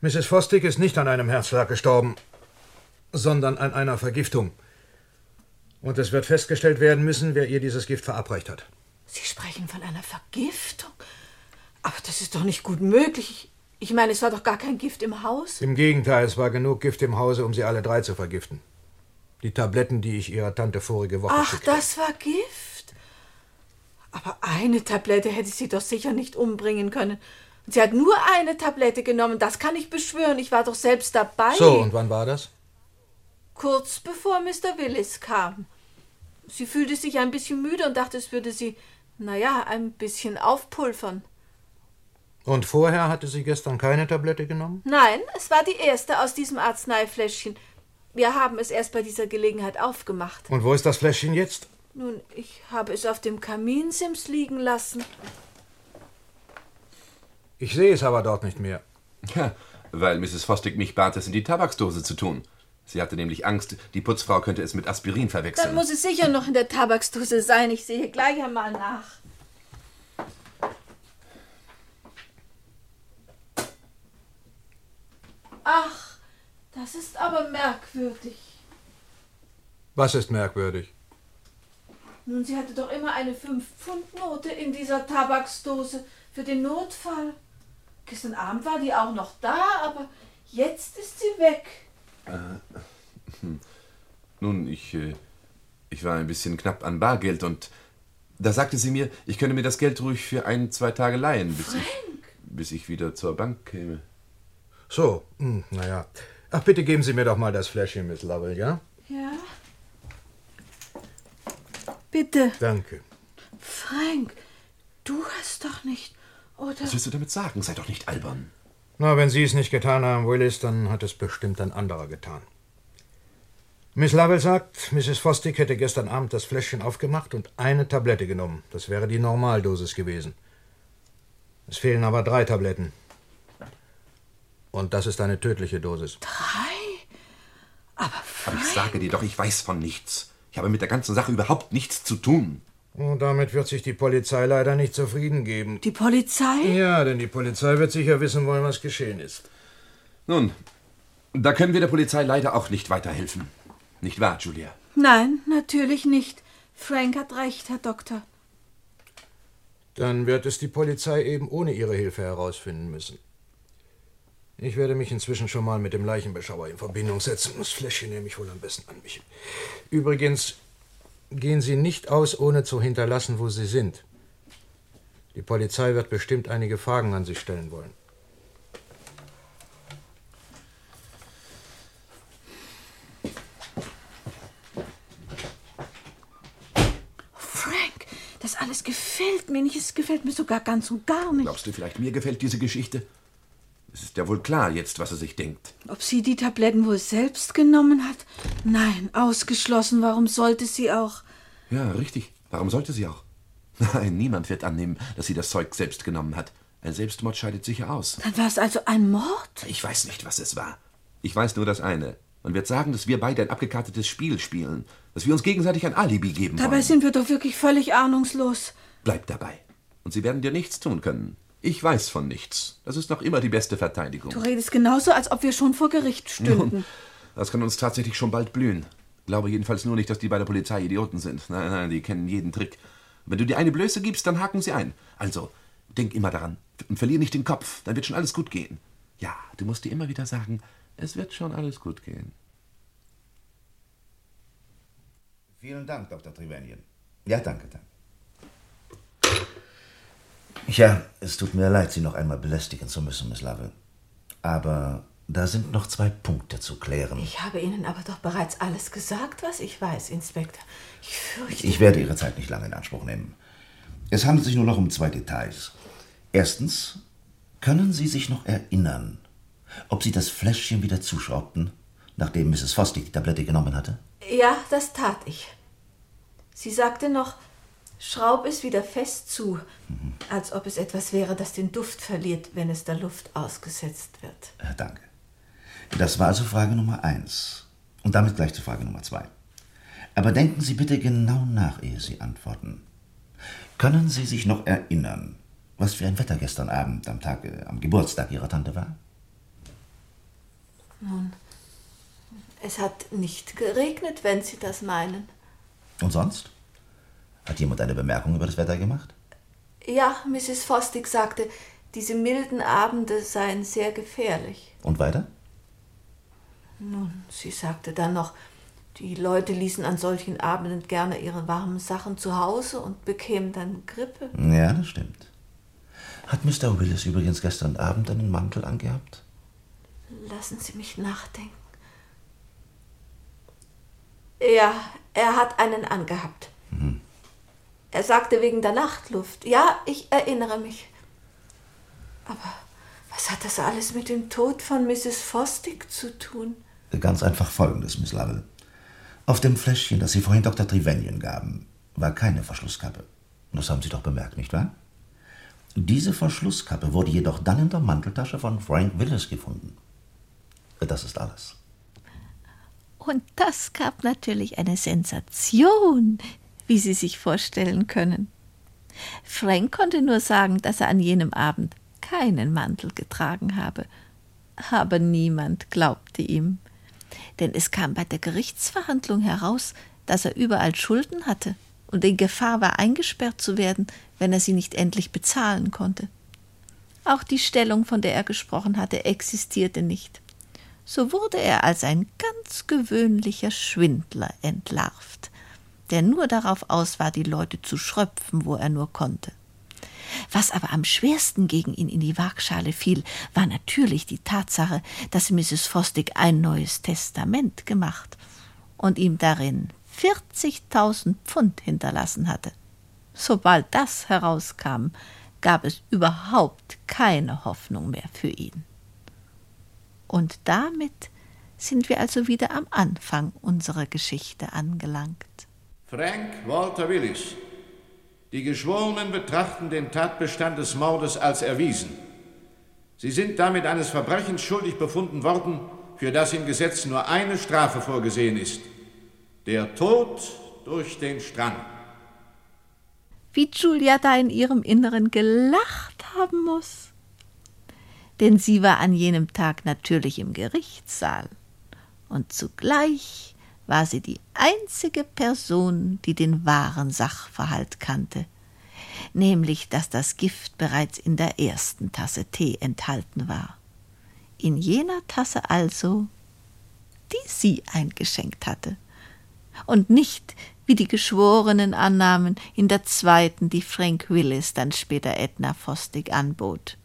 Mrs. Fosdick ist nicht an einem Herzschlag gestorben, sondern an einer Vergiftung. Und es wird festgestellt werden müssen, wer ihr dieses Gift verabreicht hat. Sie sprechen von einer Vergiftung? Aber das ist doch nicht gut möglich. Ich meine, es war doch gar kein Gift im Haus. Im Gegenteil, es war genug Gift im Hause, um sie alle drei zu vergiften. Die Tabletten, die ich ihrer Tante vorige Woche Ach, schickte. das war Gift. Aber eine Tablette hätte sie doch sicher nicht umbringen können. Sie hat nur eine Tablette genommen, das kann ich beschwören. Ich war doch selbst dabei. So, und wann war das? Kurz bevor Mr. Willis kam. Sie fühlte sich ein bisschen müde und dachte, es würde sie, naja, ein bisschen aufpulvern. Und vorher hatte sie gestern keine Tablette genommen? Nein, es war die erste aus diesem Arzneifläschchen. Wir haben es erst bei dieser Gelegenheit aufgemacht. Und wo ist das Fläschchen jetzt? Nun, ich habe es auf dem Kaminsims liegen lassen. Ich sehe es aber dort nicht mehr. Ja, weil Mrs. Fosdick mich bat, es in die Tabaksdose zu tun. Sie hatte nämlich Angst, die Putzfrau könnte es mit Aspirin verwechseln. Dann muss es sicher noch in der Tabaksdose sein. Ich sehe gleich einmal nach. Ach, das ist aber merkwürdig. Was ist merkwürdig? Nun, sie hatte doch immer eine 5-Pfund-Note in dieser Tabaksdose für den Notfall. Gestern Abend war die auch noch da, aber jetzt ist sie weg. Hm. Nun, ich, äh, ich war ein bisschen knapp an Bargeld und da sagte sie mir, ich könne mir das Geld ruhig für ein, zwei Tage leihen, bis ich, bis ich wieder zur Bank käme. So, hm, naja. Ach, bitte geben Sie mir doch mal das Fläschchen, Miss Lovell, ja? Ja. Bitte. Danke. Frank, du hast doch nicht. Oder. Was willst du damit sagen? Sei doch nicht albern. Na, wenn Sie es nicht getan haben, Willis, dann hat es bestimmt ein anderer getan. Miss Lovell sagt, Mrs. Fosdick hätte gestern Abend das Fläschchen aufgemacht und eine Tablette genommen. Das wäre die Normaldosis gewesen. Es fehlen aber drei Tabletten. Und das ist eine tödliche Dosis. Drei? Aber Aber ich sage dir doch, ich weiß von nichts. Ich habe mit der ganzen Sache überhaupt nichts zu tun. Und damit wird sich die Polizei leider nicht zufrieden geben. Die Polizei? Ja, denn die Polizei wird sicher wissen wollen, was geschehen ist. Nun, da können wir der Polizei leider auch nicht weiterhelfen. Nicht wahr, Julia? Nein, natürlich nicht. Frank hat recht, Herr Doktor. Dann wird es die Polizei eben ohne Ihre Hilfe herausfinden müssen. Ich werde mich inzwischen schon mal mit dem Leichenbeschauer in Verbindung setzen. Das Fläschchen nehme ich wohl am besten an mich. Übrigens, gehen Sie nicht aus, ohne zu hinterlassen, wo Sie sind. Die Polizei wird bestimmt einige Fragen an Sie stellen wollen. Frank, das alles gefällt mir nicht. Es gefällt mir sogar ganz und gar nicht. Glaubst du vielleicht, mir gefällt diese Geschichte? Es ist ja wohl klar jetzt, was er sich denkt. Ob sie die Tabletten wohl selbst genommen hat? Nein, ausgeschlossen. Warum sollte sie auch? Ja, richtig. Warum sollte sie auch? Nein, niemand wird annehmen, dass sie das Zeug selbst genommen hat. Ein Selbstmord scheidet sicher aus. Dann war es also ein Mord? Ich weiß nicht, was es war. Ich weiß nur das eine. Man wird sagen, dass wir beide ein abgekartetes Spiel spielen, dass wir uns gegenseitig ein Alibi geben Dabei wollen. sind wir doch wirklich völlig ahnungslos. Bleib dabei. Und sie werden dir nichts tun können. Ich weiß von nichts. Das ist noch immer die beste Verteidigung. Du redest genauso, als ob wir schon vor Gericht stünden. Nun, Das kann uns tatsächlich schon bald blühen. Glaube jedenfalls nur nicht, dass die bei der Polizei Idioten sind. Nein, nein, die kennen jeden Trick. Wenn du dir eine Blöße gibst, dann haken sie ein. Also, denk immer daran und verlier nicht den Kopf, dann wird schon alles gut gehen. Ja, du musst dir immer wieder sagen, es wird schon alles gut gehen. Vielen Dank, Dr. Trivenian. Ja, danke, danke. Ja, es tut mir leid, Sie noch einmal belästigen zu müssen, Miss Lovell. Aber da sind noch zwei Punkte zu klären. Ich habe Ihnen aber doch bereits alles gesagt, was ich weiß, Inspektor. Ich fürchte. Ich werde Ihre Zeit nicht lange in Anspruch nehmen. Es handelt sich nur noch um zwei Details. Erstens, können Sie sich noch erinnern, ob Sie das Fläschchen wieder zuschraubten, nachdem Mrs. Fosdick die Tablette genommen hatte? Ja, das tat ich. Sie sagte noch, schraub es wieder fest zu, mhm. als ob es etwas wäre, das den Duft verliert, wenn es der Luft ausgesetzt wird. Äh, danke. Das war also Frage Nummer eins. Und damit gleich zu Frage Nummer zwei. Aber denken Sie bitte genau nach, ehe Sie antworten. Können Sie sich noch erinnern, was für ein Wetter gestern Abend am Tag, äh, am Geburtstag Ihrer Tante war? Nun, es hat nicht geregnet, wenn Sie das meinen. Und sonst? Hat jemand eine Bemerkung über das Wetter gemacht? Ja, Mrs. Fosdick sagte, diese milden Abende seien sehr gefährlich. Und weiter? Nun, sie sagte dann noch, die Leute ließen an solchen Abenden gerne ihre warmen Sachen zu Hause und bekämen dann Grippe. Ja, das stimmt. Hat Mr. Willis übrigens gestern Abend einen Mantel angehabt? Lassen Sie mich nachdenken. Ja, er hat einen angehabt. Mhm. Er sagte wegen der Nachtluft. Ja, ich erinnere mich. Aber was hat das alles mit dem Tod von Mrs. Fosdick zu tun? Ganz einfach folgendes, Miss Lovell. Auf dem Fläschchen, das Sie vorhin Dr. Trivenian gaben, war keine Verschlusskappe. Das haben Sie doch bemerkt, nicht wahr? Diese Verschlusskappe wurde jedoch dann in der Manteltasche von Frank Willis gefunden. Das ist alles. Und das gab natürlich eine Sensation, wie Sie sich vorstellen können. Frank konnte nur sagen, dass er an jenem Abend keinen Mantel getragen habe. Aber niemand glaubte ihm. Denn es kam bei der Gerichtsverhandlung heraus, dass er überall Schulden hatte und in Gefahr war, eingesperrt zu werden, wenn er sie nicht endlich bezahlen konnte. Auch die Stellung, von der er gesprochen hatte, existierte nicht so wurde er als ein ganz gewöhnlicher Schwindler entlarvt, der nur darauf aus war, die Leute zu schröpfen, wo er nur konnte. Was aber am schwersten gegen ihn in die Waagschale fiel, war natürlich die Tatsache, dass Mrs. Fosdick ein neues Testament gemacht und ihm darin 40.000 Pfund hinterlassen hatte. Sobald das herauskam, gab es überhaupt keine Hoffnung mehr für ihn. Und damit sind wir also wieder am Anfang unserer Geschichte angelangt. Frank Walter Willis. Die Geschworenen betrachten den Tatbestand des Mordes als erwiesen. Sie sind damit eines Verbrechens schuldig befunden worden, für das im Gesetz nur eine Strafe vorgesehen ist. Der Tod durch den Strang. Wie Julia da in ihrem Inneren gelacht haben muss denn sie war an jenem Tag natürlich im Gerichtssaal, und zugleich war sie die einzige Person, die den wahren Sachverhalt kannte, nämlich dass das Gift bereits in der ersten Tasse Tee enthalten war. In jener Tasse also, die sie eingeschenkt hatte, und nicht, wie die Geschworenen annahmen, in der zweiten, die Frank Willis dann später Edna Fosdick anbot.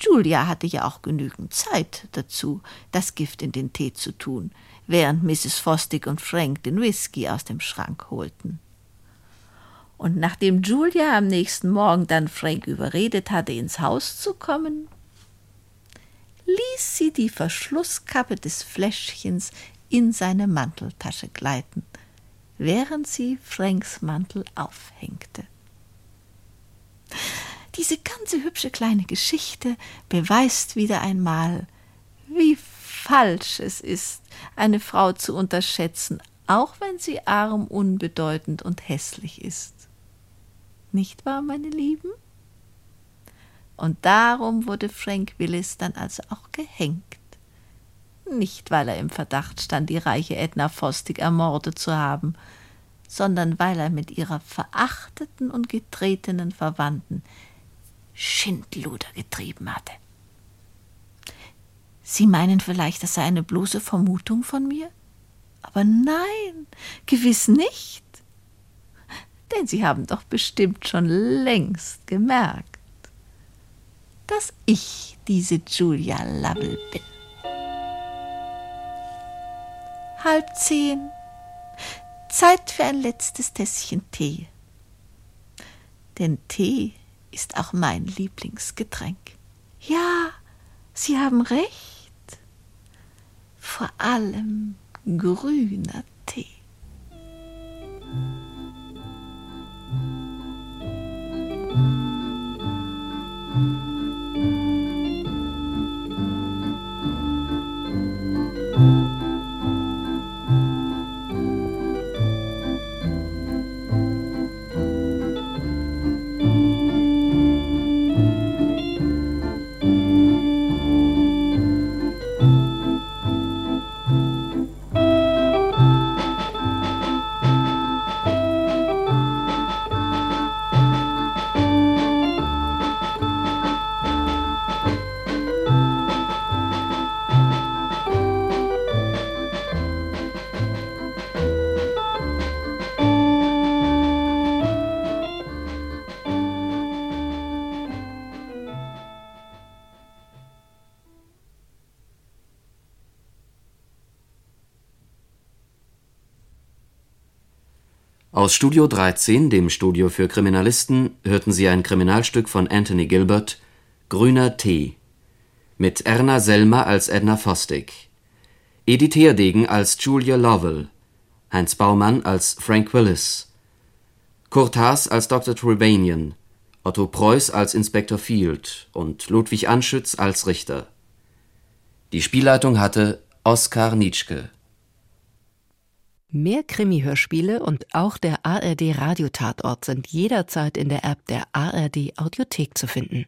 Julia hatte ja auch genügend Zeit dazu, das Gift in den Tee zu tun, während Mrs. Fosdick und Frank den Whisky aus dem Schrank holten. Und nachdem Julia am nächsten Morgen dann Frank überredet hatte, ins Haus zu kommen, ließ sie die Verschlusskappe des Fläschchens in seine Manteltasche gleiten, während sie Franks Mantel aufhängte. Diese ganze hübsche kleine Geschichte beweist wieder einmal, wie falsch es ist, eine Frau zu unterschätzen, auch wenn sie arm, unbedeutend und hässlich ist. Nicht wahr, meine Lieben? Und darum wurde Frank Willis dann also auch gehängt. Nicht, weil er im Verdacht stand, die reiche Edna Fostig ermordet zu haben, sondern weil er mit ihrer verachteten und getretenen Verwandten Schindluder getrieben hatte. Sie meinen vielleicht, das sei eine bloße Vermutung von mir? Aber nein, gewiss nicht. Denn Sie haben doch bestimmt schon längst gemerkt, dass ich diese Julia Lovell bin. Halb zehn. Zeit für ein letztes Tässchen Tee. Denn Tee ist auch mein Lieblingsgetränk. Ja, Sie haben recht. Vor allem grüner Tee. Aus Studio 13, dem Studio für Kriminalisten, hörten Sie ein Kriminalstück von Anthony Gilbert, Grüner Tee, mit Erna Selmer als Edna Fosdig, Edith Herdegen als Julia Lovell, Heinz Baumann als Frank Willis, Kurt Haas als Dr. Trevanian, Otto Preuß als Inspektor Field. Und Ludwig Anschütz als Richter. Die Spielleitung hatte Oskar Nitschke Mehr Krimi-Hörspiele und auch der ARD Radiotatort sind jederzeit in der App der ARD Audiothek zu finden